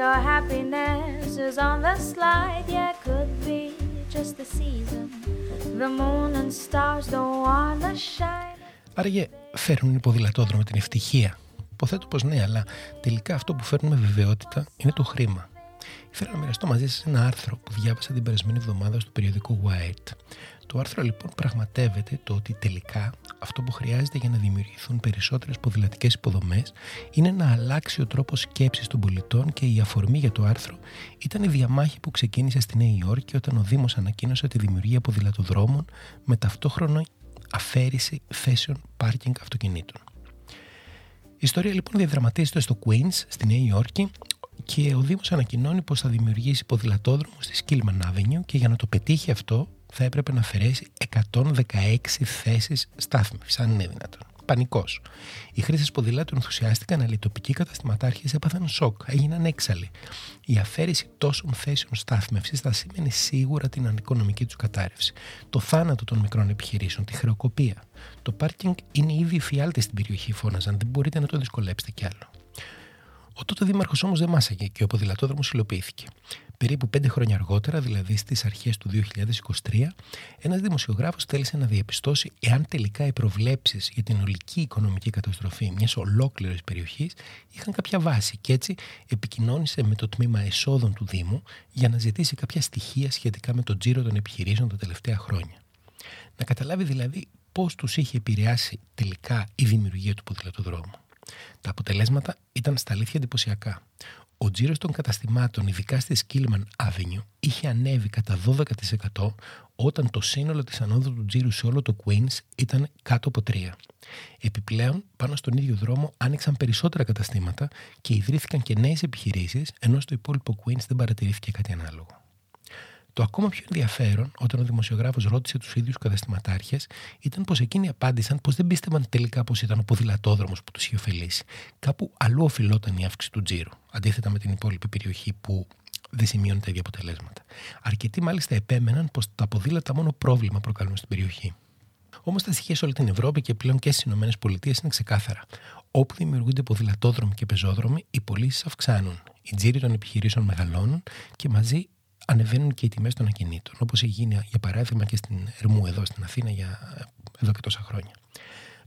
Your happiness is on the slide, yeah, could be just the season. The moon and stars don't wanna shine. Άραγε φέρνουν οι ποδηλατόδρομοι την ευτυχία. Υποθέτω πως ναι, αλλά τελικά αυτό που φέρνουν με βεβαιότητα είναι το χρήμα. Ήθελα να μοιραστώ μαζί σας ένα άρθρο που διάβασα την περασμένη εβδομάδα στο περιοδικό Wired. Το άρθρο λοιπόν πραγματεύεται το ότι τελικά αυτό που χρειάζεται για να δημιουργηθούν περισσότερες ποδηλατικές υποδομές είναι να αλλάξει ο τρόπος σκέψης των πολιτών και η αφορμή για το άρθρο ήταν η διαμάχη που ξεκίνησε στη Νέα Υόρκη όταν ο Δήμος ανακοίνωσε τη δημιουργία ποδηλατοδρόμων με ταυτόχρονο αφαίρεση θέσεων πάρκινγκ αυτοκινήτων. Η ιστορία λοιπόν διαδραματίζεται στο Queens, στη Νέα Υόρκη, και ο Δήμος ανακοινώνει πως θα δημιουργήσει ποδηλατόδρομο στη Skillman Avenue και για να το πετύχει αυτό θα έπρεπε να αφαιρέσει 116 θέσεις στάθμευσης, αν είναι δυνατόν. Πανικός. Οι χρήστες ποδηλάτων ενθουσιάστηκαν, αλλά οι τοπικοί καταστηματάρχες έπαθαν σοκ, έγιναν έξαλλοι. Η αφαίρεση τόσων θέσεων στάθμευσης θα σημαίνει σίγουρα την ανοικονομική τους κατάρρευση, το θάνατο των μικρών επιχειρήσεων, τη χρεοκοπία. Το πάρκινγκ είναι ήδη φιάλτη στην περιοχή, φώναζαν, δεν μπορείτε να το δυσκολέψετε κι άλλο. Ο τότε δήμαρχος όμως δεν μάσαγε και ο ποδηλατόδρομος υλοποιήθηκε. Περίπου πέντε χρόνια αργότερα, δηλαδή στις αρχές του 2023, ένας δημοσιογράφος θέλησε να διαπιστώσει εάν τελικά οι προβλέψεις για την ολική οικονομική καταστροφή μιας ολόκληρης περιοχής είχαν κάποια βάση και έτσι επικοινώνησε με το τμήμα εσόδων του Δήμου για να ζητήσει κάποια στοιχεία σχετικά με τον τζίρο των επιχειρήσεων τα τελευταία χρόνια. Να καταλάβει δηλαδή πώς τους είχε επηρεάσει τελικά η δημιουργία του ποδηλατοδρόμου. Τα αποτελέσματα ήταν στα αλήθεια εντυπωσιακά. Ο τζίρος των καταστημάτων, ειδικά στη Skillman Avenue, είχε ανέβει κατά 12% όταν το σύνολο της ανόδου του τζίρου σε όλο το Queens ήταν κάτω από 3. Επιπλέον, πάνω στον ίδιο δρόμο άνοιξαν περισσότερα καταστήματα και ιδρύθηκαν και νέες επιχειρήσεις, ενώ στο υπόλοιπο Queens δεν παρατηρήθηκε κάτι ανάλογο. Το ακόμα πιο ενδιαφέρον, όταν ο δημοσιογράφος ρώτησε τους ίδιους καταστηματάρχες, ήταν πως εκείνοι απάντησαν πως δεν πίστευαν τελικά πως ήταν ο ποδηλατόδρομος που τους είχε ωφελήσει. Κάπου αλλού οφειλόταν η αύξηση του τζίρου, αντίθετα με την υπόλοιπη περιοχή που δεν σημειώνει τα ίδια αποτελέσματα. Αρκετοί μάλιστα επέμεναν πως τα ποδήλατα μόνο πρόβλημα προκαλούν στην περιοχή. Όμως τα στοιχεία σε όλη την Ευρώπη και πλέον και στις ΗΠΑ είναι ξεκάθαρα. Όπου δημιουργούνται ποδηλατόδρομοι και πεζόδρομοι, οι πωλήσεις αυξάνουν. Οι τζίροι των επιχειρήσεων μεγαλώνουν και μαζί ανεβαίνουν και οι τιμές των ακινήτων, όπως έχει γίνει για παράδειγμα και στην Ερμού εδώ στην Αθήνα για εδώ και τόσα χρόνια.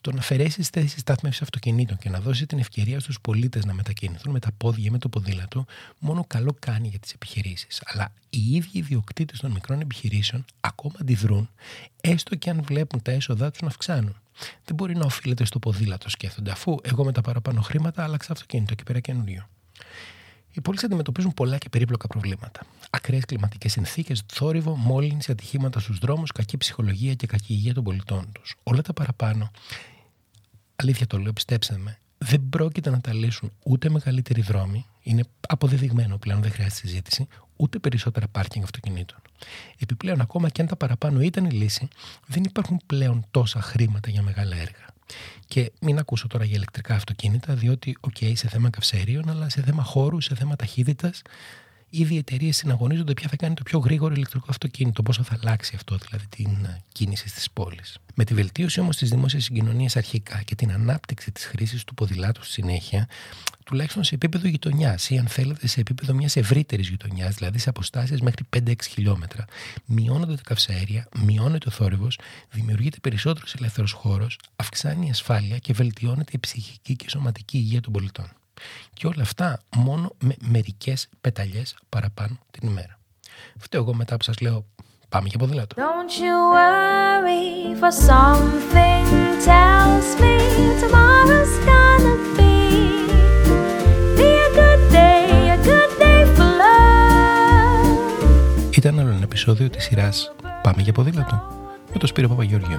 Το να αφαιρέσεις θέσεις στάθμευσης αυτοκινήτων και να δώσεις την ευκαιρία στους πολίτες να μετακινηθούν με τα πόδια με το ποδήλατο, μόνο καλό κάνει για τις επιχειρήσεις. Αλλά οι ίδιοι ιδιοκτήτες των μικρών επιχειρήσεων ακόμα αντιδρούν, έστω και αν βλέπουν τα έσοδά τους να αυξάνουν. Δεν μπορεί να οφείλεται στο ποδήλατο, σκέφτονται, αφού εγώ με τα παραπάνω χρήματα άλλαξα αυτοκίνητο και πέρα καινούριο. Οι πολίτε αντιμετωπίζουν πολλά και περίπλοκα προβλήματα. Ακραίες κλιματικές συνθήκες, θόρυβο, μόλυνση, ατυχήματα στους δρόμους, κακή ψυχολογία και κακή υγεία των πολιτών τους. Όλα τα παραπάνω, αλήθεια το λέω, πιστέψτε με, δεν πρόκειται να τα λύσουν ούτε μεγαλύτεροι δρόμοι, είναι αποδεδειγμένο πλέον, δεν χρειάζεται συζήτηση, ούτε περισσότερα πάρκινγκ αυτοκινήτων. Επιπλέον, ακόμα και αν τα παραπάνω ήταν η λύση, δεν υπάρχουν πλέον τόσα χρήματα για μεγάλα έργα. Και μην ακούσω τώρα για ηλεκτρικά αυτοκίνητα, διότι, οκ, okay, σε θέμα καυσαερίων, αλλά σε θέμα χώρου, σε θέμα ταχύτητας, ήδη οι εταιρείες συναγωνίζονται ποια θα κάνει το πιο γρήγορο ηλεκτρικό αυτοκίνητο, πόσο θα αλλάξει αυτό δηλαδή την ε, κίνηση στις πόλεις. Με τη βελτίωση όμως της δημόσιας συγκοινωνίας αρχικά και την ανάπτυξη της χρήσης του ποδηλάτου στη συνέχεια, τουλάχιστον σε επίπεδο γειτονιάς ή αν θέλετε σε επίπεδο μιας ευρύτερης γειτονιάς, δηλαδή σε αποστάσεις μέχρι 5-6 χιλιόμετρα, μειώνονται τα καυσαέρια, μειώνεται ο θόρυβος, δημιουργείται περισσότερος ελεύθερος χώρος, αυξάνει η ασφάλεια και βελτιώνεται η ψυχική και σωματική υγεία των πολιτών. Και όλα αυτά μόνο με μερικές πεταλιές παραπάνω την ημέρα. Φταίω εγώ μετά που σας λέω πάμε για ποδήλατο. Don't you worry for something tells me tomorrow's gonna be Be a good day, a good day for love Ήταν άλλο ένα επεισόδιο της σειράς Πάμε για ποδήλατο με τον Σπύρο Παπαγεωργίου.